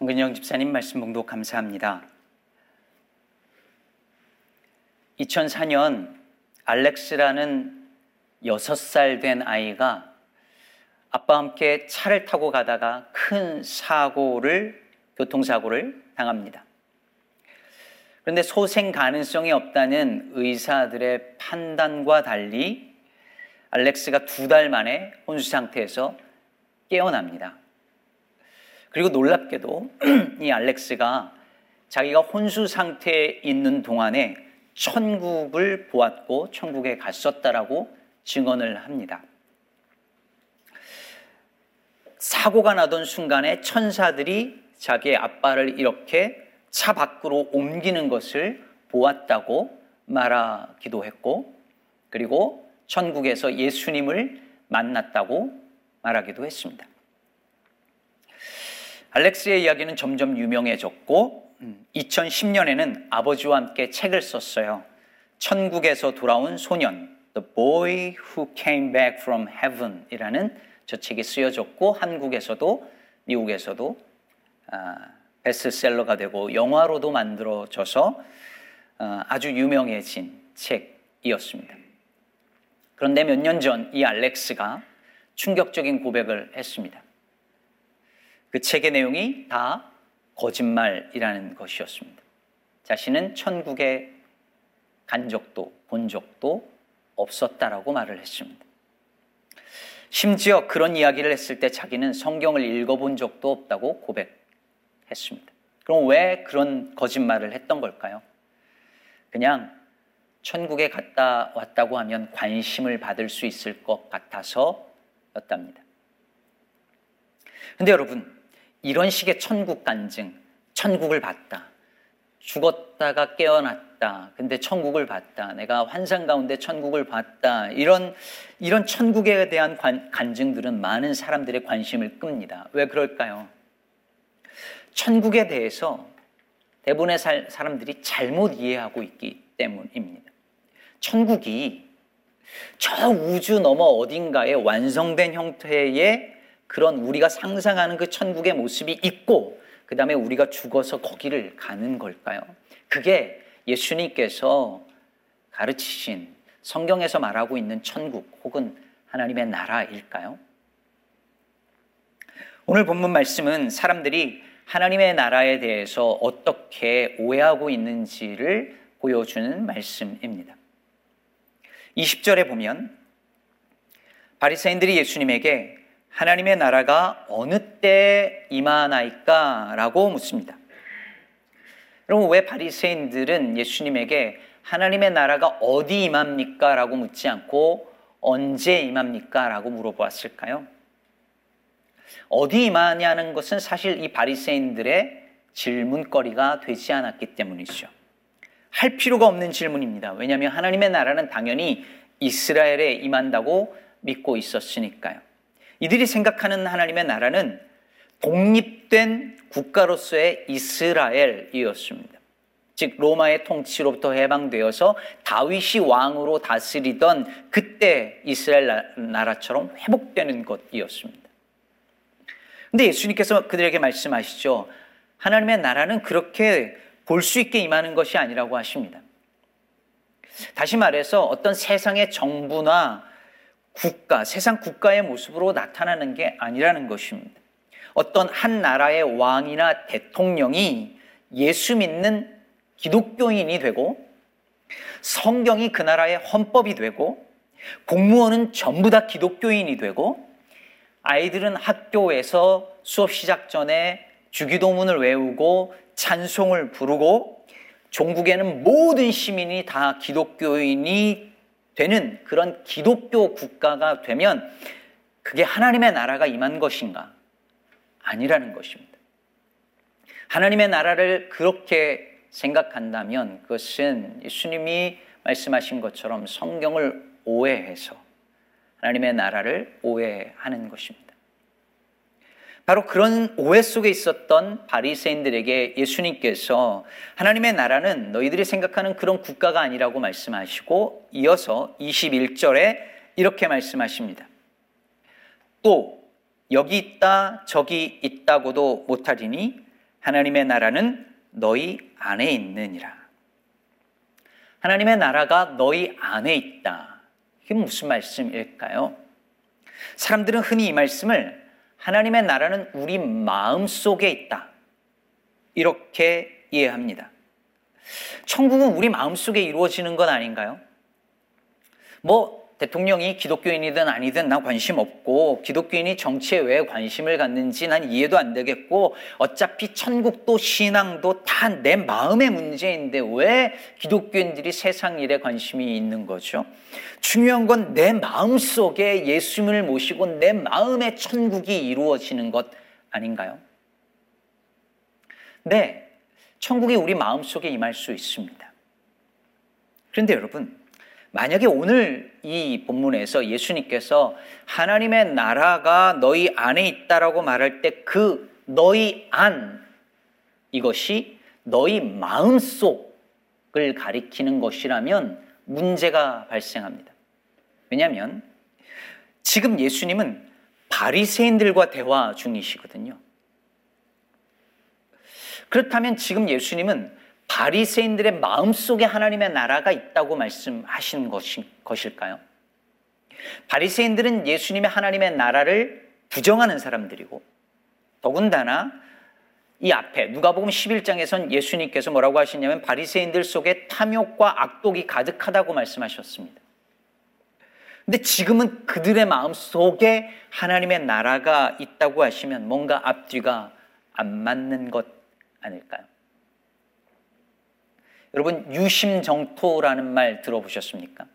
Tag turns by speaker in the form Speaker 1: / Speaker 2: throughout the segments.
Speaker 1: 한근영 집사님 말씀 봉독 감사합니다. 2004년 알렉스라는 6살 된 아이가 아빠와 함께 차를 타고 가다가 큰 사고를, 교통사고를 당합니다. 그런데 소생 가능성이 없다는 의사들의 판단과 달리 알렉스가 두 달 만에 혼수 상태에서 깨어납니다. 그리고 놀랍게도 이 알렉스가 자기가 혼수 상태에 있는 동안에 천국을 보았고 천국에 갔었다라고 증언을 합니다. 사고가 나던 순간에 천사들이 자기의 아빠를 이렇게 차 밖으로 옮기는 것을 보았다고 말하기도 했고, 그리고 천국에서 예수님을 만났다고 말하기도 했습니다. 알렉스의 이야기는 점점 유명해졌고 2010년에는 음, 아버지와 함께 책을 썼어요. 천국에서 돌아온 소년, The Boy Who Came Back from Heaven 이라는 저 책이 쓰여졌고 한국에서도 미국에서도 아, 베스트셀러가 되고 영화로도 만들어져서 아, 아주 유명해진 책이었습니다. 그런데 몇 년 전 이 알렉스가 충격적인 고백을 했습니다. 그 책의 내용이 다 거짓말이라는 것이었습니다. 자신은 천국에 간 적도 본 적도 없었다라고 말을 했습니다. 심지어 그런 이야기를 했을 때 자기는 성경을 읽어본 적도 없다고 고백했습니다. 그럼 왜 그런 거짓말을 했던 걸까요? 그냥 천국에 갔다 왔다고 하면 관심을 받을 수 있을 것 같아서였답니다. 근데 여러분, 이런 식의 천국 간증, 천국을 봤다. 죽었다가 깨어났다. 근데 천국을 봤다. 내가 환상 가운데 천국을 봤다. 이런, 이런 천국에 대한 관, 간증들은 많은 사람들의 관심을 끕니다. 왜 그럴까요? 천국에 대해서 대부분의 살, 사람들이 잘못 이해하고 있기 때문입니다. 천국이 저 우주 넘어 어딘가에 완성된 형태의 그런 우리가 상상하는 그 천국의 모습이 있고 그 다음에 우리가 죽어서 거기를 가는 걸까요? 그게 예수님께서 가르치신 성경에서 말하고 있는 천국 혹은 하나님의 나라일까요? 오늘 본문 말씀은 사람들이 하나님의 나라에 대해서 어떻게 오해하고 있는지를 보여주는 말씀입니다. 20절에 보면 바리새인들이 예수님에게 하나님의 나라가 어느 때 임하나이까? 라고 묻습니다. 여러분, 왜 바리새인들은 예수님에게 하나님의 나라가 어디 임합니까? 라고 묻지 않고 언제 임합니까? 라고 물어보았을까요? 어디 임하냐는 것은 사실 이 바리새인들의 질문거리가 되지 않았기 때문이죠. 할 필요가 없는 질문입니다. 왜냐하면 하나님의 나라는 당연히 이스라엘에 임한다고 믿고 있었으니까요. 이들이 생각하는 하나님의 나라는 독립된 국가로서의 이스라엘이었습니다. 즉 로마의 통치로부터 해방되어서 다윗이 왕으로 다스리던 그때 이스라엘 나라처럼 회복되는 것이었습니다. 근데 예수님께서 그들에게 말씀하시죠. 하나님의 나라는 그렇게 볼 수 있게 임하는 것이 아니라고 하십니다. 다시 말해서 어떤 세상의 정부나 국가, 세상 국가의 모습으로 나타나는 게 아니라는 것입니다. 어떤 한 나라의 왕이나 대통령이 예수 믿는 기독교인이 되고 성경이 그 나라의 헌법이 되고 공무원은 전부 다 기독교인이 되고 아이들은 학교에서 수업 시작 전에 주기도문을 외우고 찬송을 부르고 종국에는 모든 시민이 다 기독교인이 되는 그런 기독교 국가가 되면 그게 하나님의 나라가 임한 것인가? 아니라는 것입니다. 하나님의 나라를 그렇게 생각한다면 그것은 예수님이 말씀하신 것처럼 성경을 오해해서 하나님의 나라를 오해하는 것입니다. 바로 그런 오해 속에 있었던 바리새인들에게 예수님께서 하나님의 나라는 너희들이 생각하는 그런 국가가 아니라고 말씀하시고 이어서 21절에 이렇게 말씀하십니다. 또 여기 있다 저기 있다고도 못하리니 하나님의 나라는 너희 안에 있느니라. 하나님의 나라가 너희 안에 있다. 이게 무슨 말씀일까요? 사람들은 흔히 이 말씀을 하나님의 나라는 우리 마음 속에 있다. 이렇게 이해합니다. 천국은 우리 마음 속에 이루어지는 것 아닌가요? 뭐 대통령이 기독교인이든 아니든 난 관심 없고 기독교인이 정치에 왜 관심을 갖는지 난 이해도 안 되겠고 어차피 천국도 신앙도 다 내 마음의 문제인데 왜 기독교인들이 세상 일에 관심이 있는 거죠? 중요한 건 내 마음 속에 예수님을 모시고 내 마음의 천국이 이루어지는 것 아닌가요? 네, 천국이 우리 마음 속에 임할 수 있습니다. 그런데 여러분, 만약에 오늘 이 본문에서 예수님께서 하나님의 나라가 너희 안에 있다라고 말할 때 그 너희 안 이것이 너희 마음속을 가리키는 것이라면 문제가 발생합니다. 왜냐하면 지금 예수님은 바리새인들과 대화 중이시거든요. 그렇다면 지금 예수님은 바리새인들의 마음속에 하나님의 나라가 있다고 말씀하신 것일까요? 바리새인들은 예수님의 하나님의 나라를 부정하는 사람들이고 더군다나 이 앞에 누가복음 11장에선 예수님께서 뭐라고 하시냐면 바리새인들 속에 탐욕과 악독이 가득하다고 말씀하셨습니다. 근데 지금은 그들의 마음 속에 하나님의 나라가 있다고 하시면 뭔가 앞뒤가 안 맞는 것 아닐까요? 여러분 유심정토라는 말 들어보셨습니까?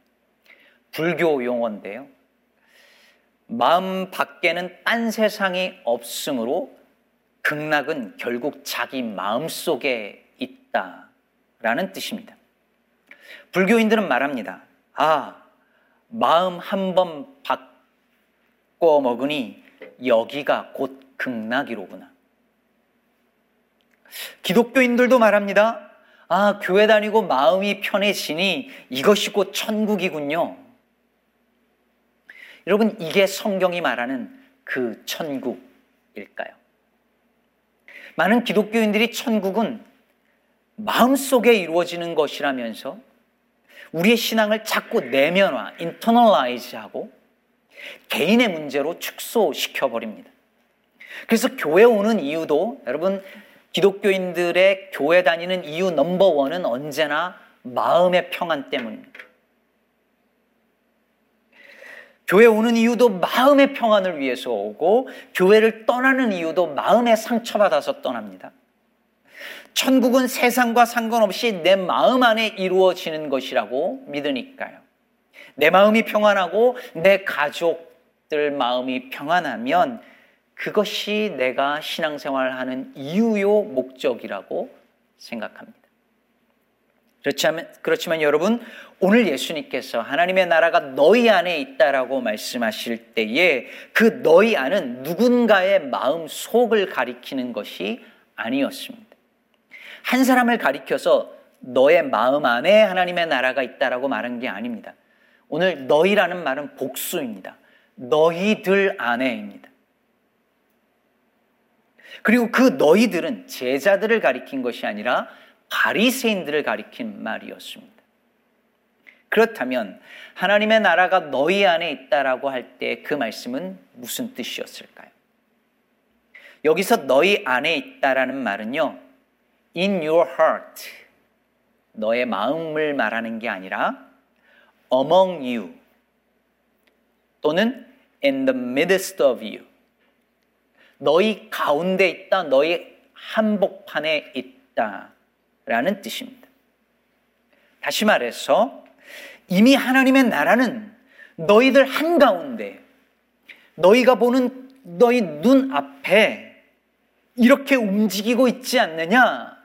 Speaker 1: 불교 용어인데요. 마음 밖에는 딴 세상이 없으므로 극락은 결국 자기 마음 속에 있다라는 뜻입니다. 불교인들은 말합니다. 아, 마음 한 번 바꿔 먹으니 여기가 곧 극락이로구나. 기독교인들도 말합니다. 아, 교회 다니고 마음이 편해지니 이것이 곧 천국이군요. 여러분, 이게 성경이 말하는 그 천국일까요? 많은 기독교인들이 천국은 마음속에 이루어지는 것이라면서 우리의 신앙을 자꾸 내면화, internalize 하고 개인의 문제로 축소시켜 버립니다. 그래서 교회 오는 이유도 여러분 기독교인들의 교회 다니는 이유 number one은 언제나 마음의 평안 때문입니다. 교회 오는 이유도 마음의 평안을 위해서 오고 교회를 떠나는 이유도 마음에 상처받아서 떠납니다. 천국은 세상과 상관없이 내 마음 안에 이루어지는 것이라고 믿으니까요. 내 마음이 평안하고 내 가족들 마음이 평안하면 그것이 내가 신앙생활을 하는 이유요 목적이라고 생각합니다. 그렇지만, 그렇지만 여러분, 오늘 예수님께서 하나님의 나라가 너희 안에 있다라고 말씀하실 때에 그 너희 안은 누군가의 마음 속을 가리키는 것이 아니었습니다. 한 사람을 가리켜서 너의 마음 안에 하나님의 나라가 있다라고 말한 게 아닙니다. 오늘 너희라는 말은 복수입니다. 너희들 안에입니다. 그리고 그 너희들은 제자들을 가리킨 것이 아니라 바리새인들을 가리킨 말이었습니다. 그렇다면 하나님의 나라가 너희 안에 있다라고 할 때 그 말씀은 무슨 뜻이었을까요? 여기서 너희 안에 있다라는 말은요. in your heart 너의 마음을 말하는 게 아니라 among you 또는 in the midst of you 너희 가운데 있다, 너희 한복판에 있다. 라는 뜻입니다. 다시 말해서 이미 하나님의 나라는 너희들 한가운데 너희가 보는 너희 눈 앞에 이렇게 움직이고 있지 않느냐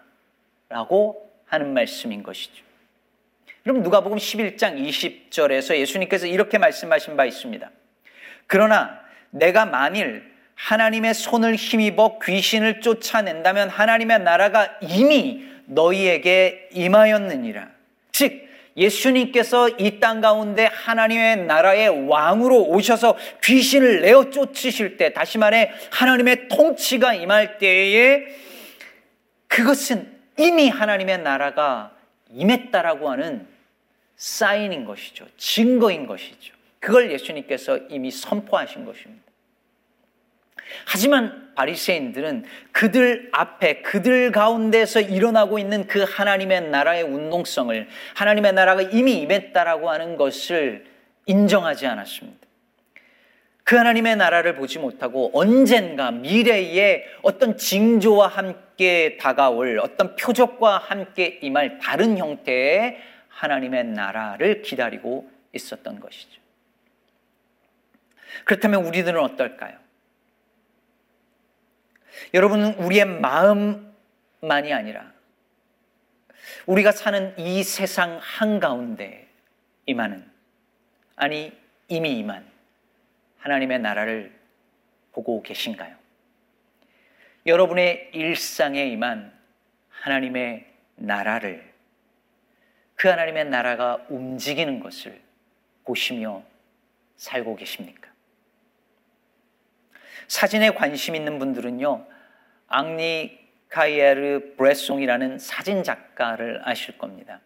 Speaker 1: 라고 하는 말씀인 것이죠. 여러분 누가복음 11장 20절에서 예수님께서 이렇게 말씀하신 바 있습니다. 그러나 내가 만일 하나님의 손을 힘입어 귀신을 쫓아낸다면 하나님의 나라가 이미 너희에게 임하였느니라. 즉, 예수님께서 이 땅 가운데 하나님의 나라의 왕으로 오셔서 귀신을 내어 쫓으실 때, 다시 말해 하나님의 통치가 임할 때에 그것은 이미 하나님의 나라가 임했다라고 하는 사인인 것이죠. 증거인 것이죠. 그걸 예수님께서 이미 선포하신 것입니다. 하지만 바리새인들은 그들 앞에 그들 가운데서 일어나고 있는 그 하나님의 나라의 운동성을 하나님의 나라가 이미 임했다라고 하는 것을 인정하지 않았습니다. 그 하나님의 나라를 보지 못하고 언젠가 미래에 어떤 징조와 함께 다가올 어떤 표적과 함께 임할 다른 형태의 하나님의 나라를 기다리고 있었던 것이죠. 그렇다면 우리들은 어떨까요? 여러분은 우리의 마음만이 아니라 우리가 사는 이 세상 한가운데 임하는 아니 이미 임한 하나님의 나라를 보고 계신가요? 여러분의 일상에 임한 하나님의 나라를 그 하나님의 나라가 움직이는 것을 보시며 살고 계십니까? 사진에 관심 있는 분들은요, 앙리 카이에르 브레송이라는 사진 작가를 아실 겁니다.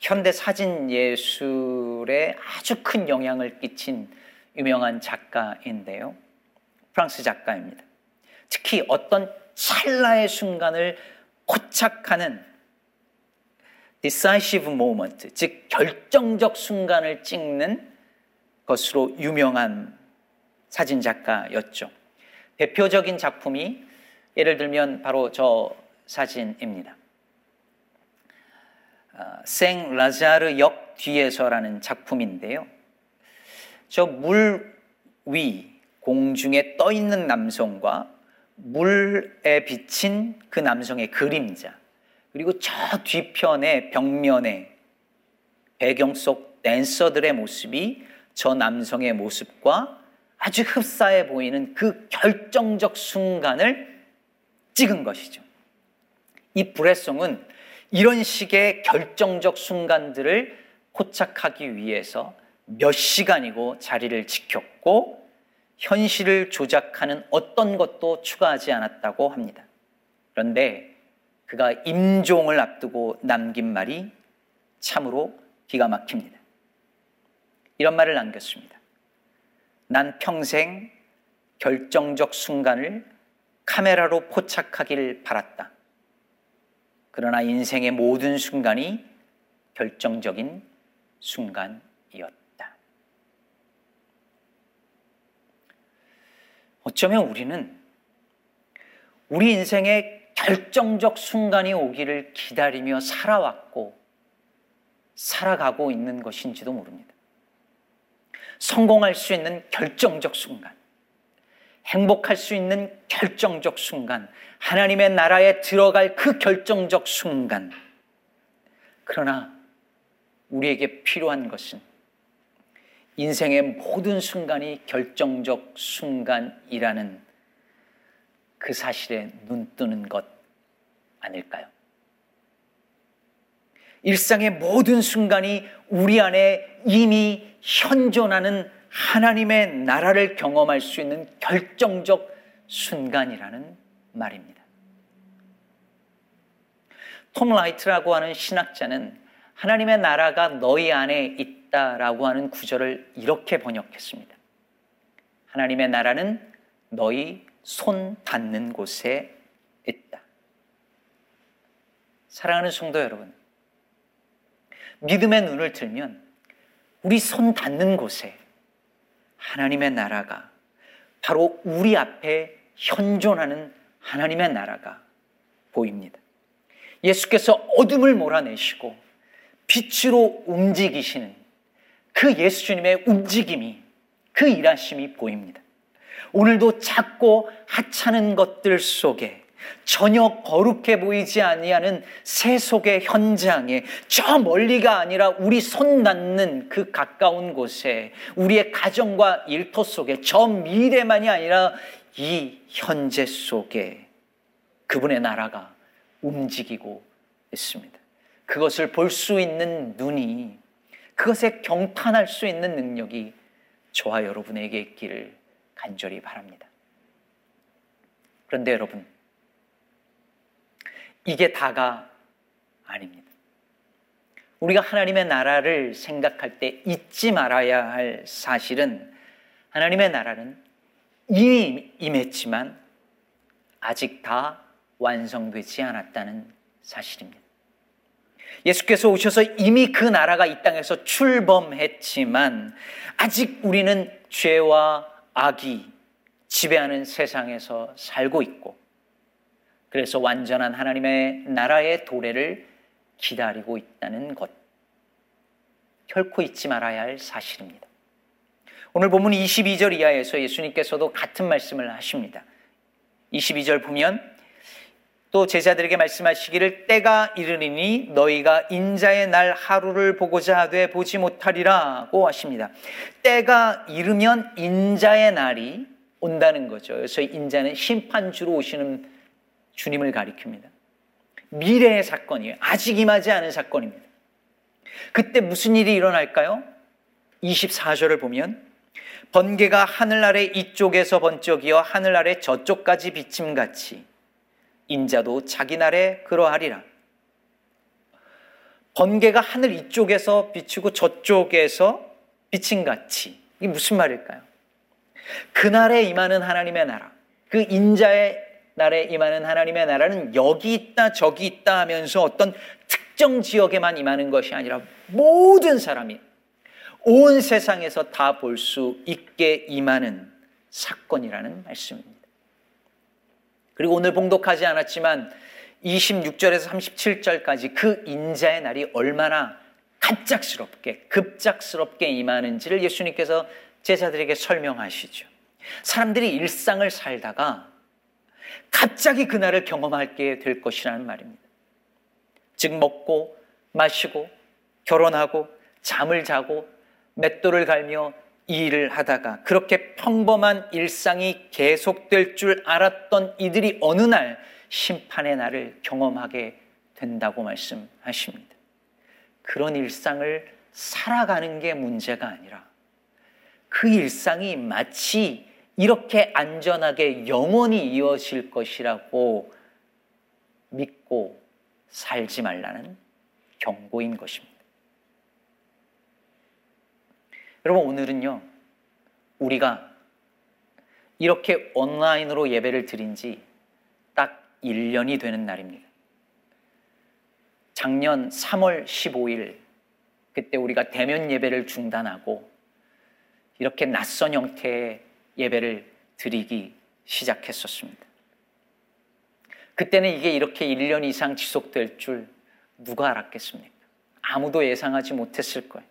Speaker 1: 현대 사진 예술에 아주 큰 영향을 끼친 유명한 작가인데요. 프랑스 작가입니다. 특히 어떤 찰나의 순간을 포착하는 decisive moment, 즉 결정적 순간을 찍는 것으로 유명한 사진 작가였죠. 대표적인 작품이 예를 들면 바로 저 사진입니다. 아, 생 라자르 역 뒤에서라는 작품인데요. 저 물 위, 공중에 떠 있는 남성과 물에 비친 그 남성의 그림자, 그리고 저 뒤편의 벽면에 배경 속 댄서들의 모습이 저 남성의 모습과 아주 흡사해 보이는 그 결정적 순간을 찍은 것이죠. 이 브레송은 이런 식의 결정적 순간들을 포착하기 위해서 몇 시간이고 자리를 지켰고 현실을 조작하는 어떤 것도 추가하지 않았다고 합니다. 그런데 그가 임종을 앞두고 남긴 말이 참으로 기가 막힙니다. 이런 말을 남겼습니다. 난 평생 결정적 순간을 카메라로 포착하길 바랐다. 그러나 인생의 모든 순간이 결정적인 순간이었다. 어쩌면 우리는 우리 인생의 결정적 순간이 오기를 기다리며 살아왔고 살아가고 있는 것인지도 모릅니다. 성공할 수 있는 결정적 순간, 행복할 수 있는 결정적 순간, 하나님의 나라에 들어갈 그 결정적 순간. 그러나 우리에게 필요한 것은 인생의 모든 순간이 결정적 순간이라는 그 사실에 눈 뜨는 것 아닐까요? 일상의 모든 순간이 우리 안에 이미 현존하는 하나님의 나라를 경험할 수 있는 결정적 순간이라는 말입니다. 톰 라이트라고 하는 신학자는 하나님의 나라가 너희 안에 있다라고 하는 구절을 이렇게 번역했습니다. 하나님의 나라는 너희 손 닿는 곳에 있다. 사랑하는 성도 여러분, 믿음의 눈을 들면 우리 손 닿는 곳에 하나님의 나라가 바로 우리 앞에 현존하는 하나님의 나라가 보입니다. 예수께서 어둠을 몰아내시고 빛으로 움직이시는 그 예수 주님의 움직임이 그 일하심이 보입니다. 오늘도 작고 하찮은 것들 속에 전혀 거룩해 보이지 아니하는 세속의 현장에 저 멀리가 아니라 우리 손 닿는 그 가까운 곳에 우리의 가정과 일터 속에 저 미래만이 아니라 이 현재 속에 그분의 나라가 움직이고 있습니다. 그것을 볼 수 있는 눈이 그것에 경탄할 수 있는 능력이 저와 여러분에게 있기를 간절히 바랍니다. 그런데 여러분, 이게 다가 아닙니다. 우리가 하나님의 나라를 생각할 때 잊지 말아야 할 사실은 하나님의 나라는 이미 임했지만 아직 다 완성되지 않았다는 사실입니다. 예수께서 오셔서 이미 그 나라가 이 땅에서 출범했지만 아직 우리는 죄와 악이 지배하는 세상에서 살고 있고 그래서 완전한 하나님의 나라의 도래를 기다리고 있다는 것. 결코 잊지 말아야 할 사실입니다. 오늘 본문 22절 이하에서 예수님께서도 같은 말씀을 하십니다. 22절 보면 또 제자들에게 말씀하시기를 때가 이르리니 너희가 인자의 날 하루를 보고자 하되 보지 못하리라고 하십니다. 때가 이르면 인자의 날이 온다는 거죠. 그래서 인자는 심판주로 오시는 주님을 가리킵니다. 미래의 사건이에요. 아직 임하지 않은 사건입니다. 그때 무슨 일이 일어날까요? 24절을 보면 번개가 하늘 아래 이쪽에서 번쩍이어 하늘 아래 저쪽까지 비침같이 인자도 자기 날에 그러하리라. 번개가 하늘 이쪽에서 비추고 저쪽에서 비침같이 이게 무슨 말일까요? 그날에 임하는 하나님의 나라, 그 인자의 날에 임하는 하나님의 나라는 여기 있다 저기 있다 하면서 어떤 특정 지역에만 임하는 것이 아니라 모든 사람이 온 세상에서 다 볼 수 있게 임하는 사건이라는 말씀입니다. 그리고 오늘 봉독하지 않았지만 26절에서 37절까지 그 인자의 날이 얼마나 갑작스럽게 급작스럽게 임하는지를 예수님께서 제자들에게 설명하시죠. 사람들이 일상을 살다가 갑자기 그날을 경험하게 될 것이라는 말입니다. 즉 먹고 마시고 결혼하고 잠을 자고 맷돌을 갈며 일을 하다가 그렇게 평범한 일상이 계속될 줄 알았던 이들이 어느 날 심판의 날을 경험하게 된다고 말씀하십니다. 그런 일상을 살아가는 게 문제가 아니라 그 일상이 마치 이렇게 안전하게 영원히 이어질 것이라고 믿고 살지 말라는 경고인 것입니다. 여러분, 오늘은요, 우리가 이렇게 온라인으로 예배를 드린 지 딱 1년이 되는 날입니다. 작년 3월 15일, 그때 우리가 대면 예배를 중단하고 이렇게 낯선 형태의 예배를 드리기 시작했었습니다. 그때는 이게 이렇게 1년 이상 지속될 줄 누가 알았겠습니까? 아무도 예상하지 못했을 거예요.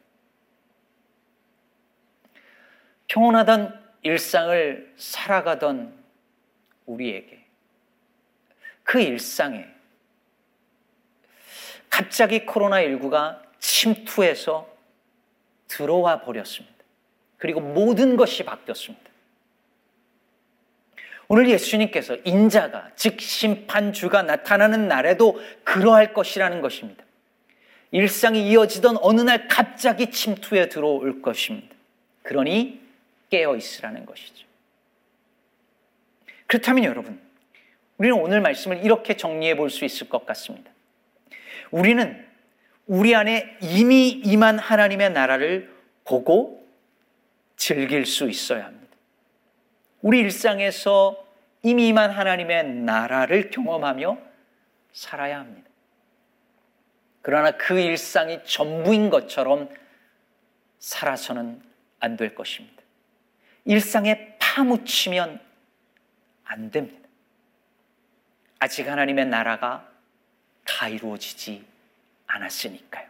Speaker 1: 평온하던 일상을 살아가던 우리에게 그 일상에 갑자기 코로나19가 침투해서 들어와 버렸습니다. 그리고 모든 것이 바뀌었습니다. 오늘 예수님께서 인자가 즉 심판주가 나타나는 날에도 그러할 것이라는 것입니다. 일상이 이어지던 어느 날 갑자기 침투에 들어올 것입니다. 그러니 깨어 있으라는 것이죠. 그렇다면 여러분, 우리는 오늘 말씀을 이렇게 정리해 볼 수 있을 것 같습니다. 우리는 우리 안에 이미 임한 하나님의 나라를 보고 즐길 수 있어야 합니다. 우리 일상에서 이미 임한 하나님의 나라를 경험하며 살아야 합니다. 그러나 그 일상이 전부인 것처럼 살아서는 안 될 것입니다. 일상에 파묻히면 안 됩니다. 아직 하나님의 나라가 다 이루어지지 않았으니까요.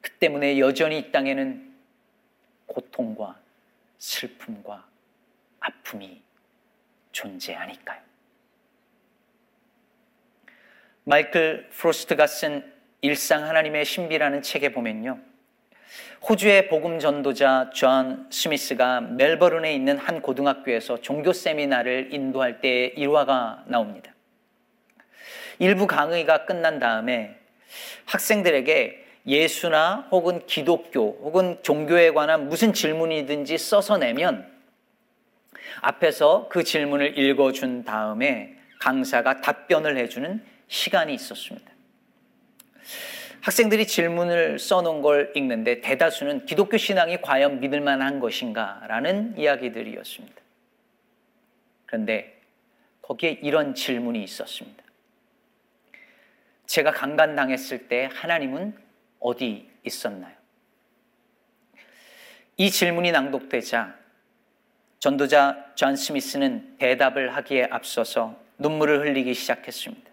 Speaker 1: 그 때문에 여전히 이 땅에는 고통과 슬픔과 아픔이 존재하니까요. 마이클 프로스트가 쓴 일상 하나님의 신비라는 책에 보면요. 호주의 복음 전도자 존 스미스가 멜버른에 있는 한 고등학교에서 종교 세미나를 인도할 때 일화가 나옵니다. 일부 강의가 끝난 다음에 학생들에게 예수나 혹은 기독교 혹은 종교에 관한 무슨 질문이든지 써서 내면 앞에서 그 질문을 읽어준 다음에 강사가 답변을 해주는 시간이 있었습니다. 학생들이 질문을 써놓은 걸 읽는데 대다수는 기독교 신앙이 과연 믿을 만한 것인가? 라는 이야기들이었습니다. 그런데 거기에 이런 질문이 있었습니다. 제가 강간당했을 때 하나님은 어디 있었나요? 이 질문이 낭독되자 전도자 존 스미스는 대답을 하기에 앞서서 눈물을 흘리기 시작했습니다.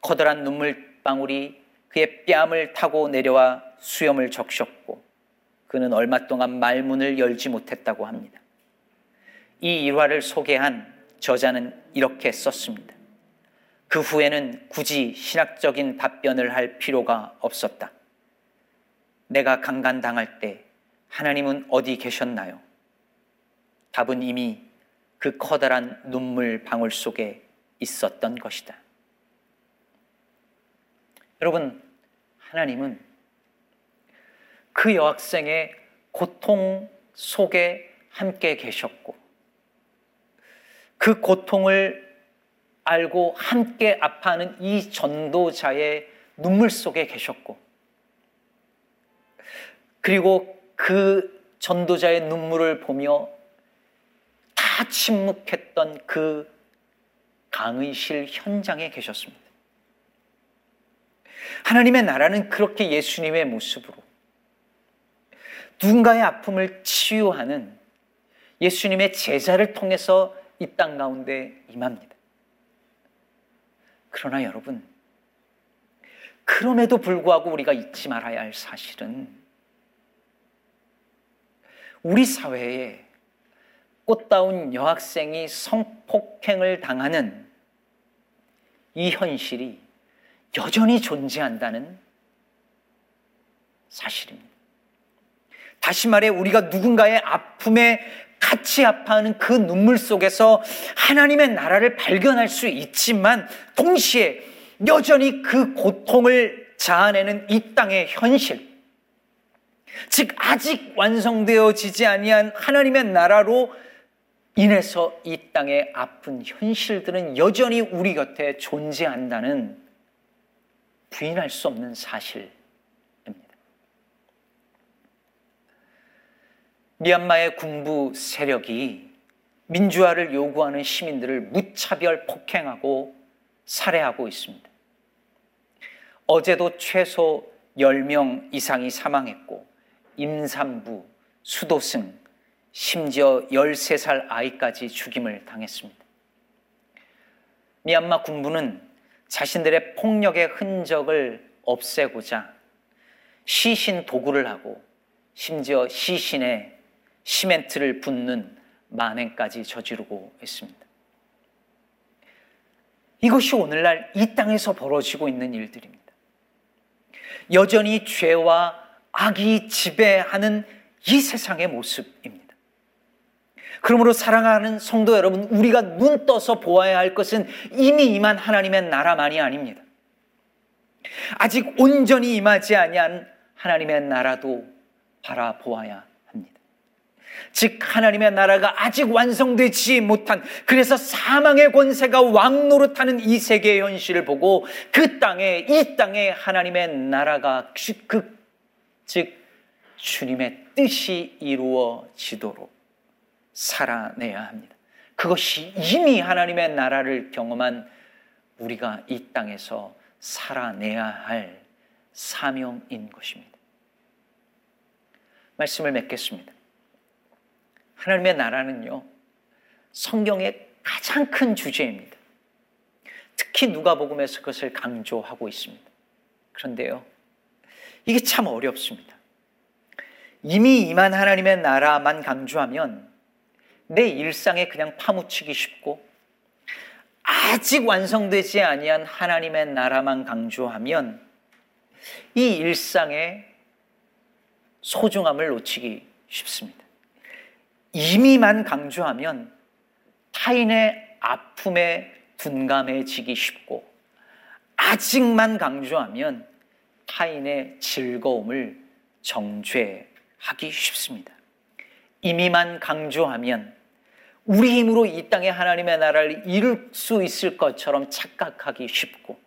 Speaker 1: 커다란 눈물방울이 그의 뺨을 타고 내려와 수염을 적셨고 그는 얼마 동안 말문을 열지 못했다고 합니다. 이 일화를 소개한 저자는 이렇게 썼습니다. 그 후에는 굳이 신학적인 답변을 할 필요가 없었다. 내가 강간당할 때 하나님은 어디 계셨나요? 답은 이미 그 커다란 눈물 방울 속에 있었던 것이다. 여러분, 하나님은 그 여학생의 고통 속에 함께 계셨고, 그 고통을 알고 함께 아파하는 이 전도자의 눈물 속에 계셨고, 그리고 그 전도자의 눈물을 보며 다 침묵했던 그 강의실 현장에 계셨습니다. 하나님의 나라는 그렇게 예수님의 모습으로 누군가의 아픔을 치유하는 예수님의 제자를 통해서 이 땅 가운데 임합니다. 그러나 여러분, 그럼에도 불구하고 우리가 잊지 말아야 할 사실은 우리 사회에 꽃다운 여학생이 성폭행을 당하는 이 현실이 여전히 존재한다는 사실입니다. 다시 말해 우리가 누군가의 아픔에 같이 아파하는 그 눈물 속에서 하나님의 나라를 발견할 수 있지만 동시에 여전히 그 고통을 자아내는 이 땅의 현실 즉 아직 완성되어지지 아니한 하나님의 나라로 인해서 이 땅의 아픈 현실들은 여전히 우리 곁에 존재한다는 부인할 수 없는 사실입니다. 미얀마의 군부 세력이 민주화를 요구하는 시민들을 무차별 폭행하고 살해하고 있습니다. 어제도 최소 10명 이상이 사망했고 임산부, 수도승, 심지어 13살 아이까지 죽임을 당했습니다. 미얀마 군부는 자신들의 폭력의 흔적을 없애고자 시신 도구를 하고 심지어 시신에 시멘트를 붓는 만행까지 저지르고 있습니다. 이것이 오늘날 이 땅에서 벌어지고 있는 일들입니다. 여전히 죄와 악이 지배하는 이 세상의 모습입니다. 그러므로 사랑하는 성도 여러분, 우리가 눈 떠서 보아야 할 것은 이미 임한 하나님의 나라만이 아닙니다. 아직 온전히 임하지 아니한 하나님의 나라도 바라보아야 합니다. 즉 하나님의 나라가 아직 완성되지 못한 그래서 사망의 권세가 왕노릇하는 이 세계의 현실을 보고 그 땅에 이 땅에 하나님의 나라가 그, 즉 주님의 뜻이 이루어지도록 살아내야 합니다. 그것이 이미 하나님의 나라를 경험한 우리가 이 땅에서 살아내야 할 사명인 것입니다. 말씀을 맺겠습니다. 하나님의 나라는요, 성경의 가장 큰 주제입니다. 특히 누가복음에서 그것을 강조하고 있습니다. 그런데요, 이게 참 어렵습니다. 이미 임한 하나님의 나라만 강조하면 내 일상에 그냥 파묻히기 쉽고 아직 완성되지 아니한 하나님의 나라만 강조하면 이 일상의 소중함을 놓치기 쉽습니다. 이미만 강조하면 타인의 아픔에 둔감해지기 쉽고 아직만 강조하면 타인의 즐거움을 정죄하기 쉽습니다. 이미만 강조하면 우리 힘으로 이 땅에 하나님의 나라를 이룰 수 있을 것처럼 착각하기 쉽고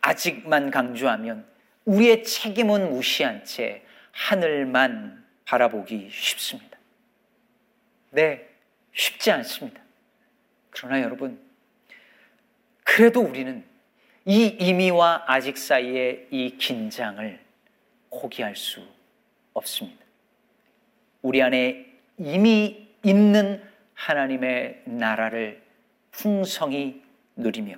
Speaker 1: 아직만 강조하면 우리의 책임은 무시한 채 하늘만 바라보기 쉽습니다. 네, 쉽지 않습니다. 그러나 여러분, 그래도 우리는 이 이미와 아직 사이의 이 긴장을 포기할 수 없습니다. 우리 안에 이미 있는 하나님의 나라를 풍성히 누리며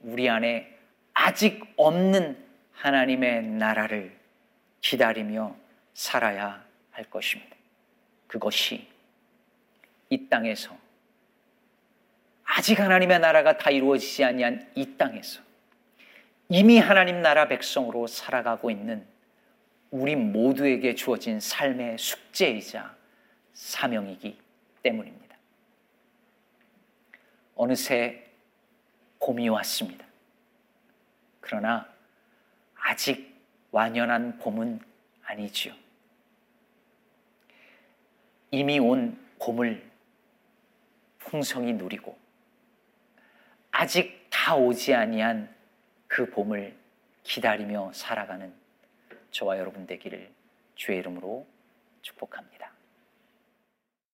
Speaker 1: 우리 안에 아직 없는 하나님의 나라를 기다리며 살아야 할 것입니다. 그것이 이 땅에서 아직 하나님의 나라가 다 이루어지지 아니한 이 땅에서 이미 하나님 나라 백성으로 살아가고 있는 우리 모두에게 주어진 삶의 숙제이자 사명이기 때문입니다. 어느새 봄이 왔습니다. 그러나 아직 완연한 봄은 아니지요. 이미 온 봄을 풍성히 누리고 아직 다 오지 아니한 그 봄을 기다리며 살아가는 저와 여러분 되기를 주의 이름으로 축복합니다.